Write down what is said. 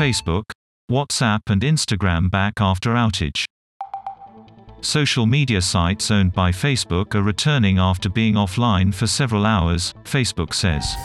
Facebook, WhatsApp and Instagram back after outage. Social media sites owned by Facebook are returning after being offline for several hours, Facebook says.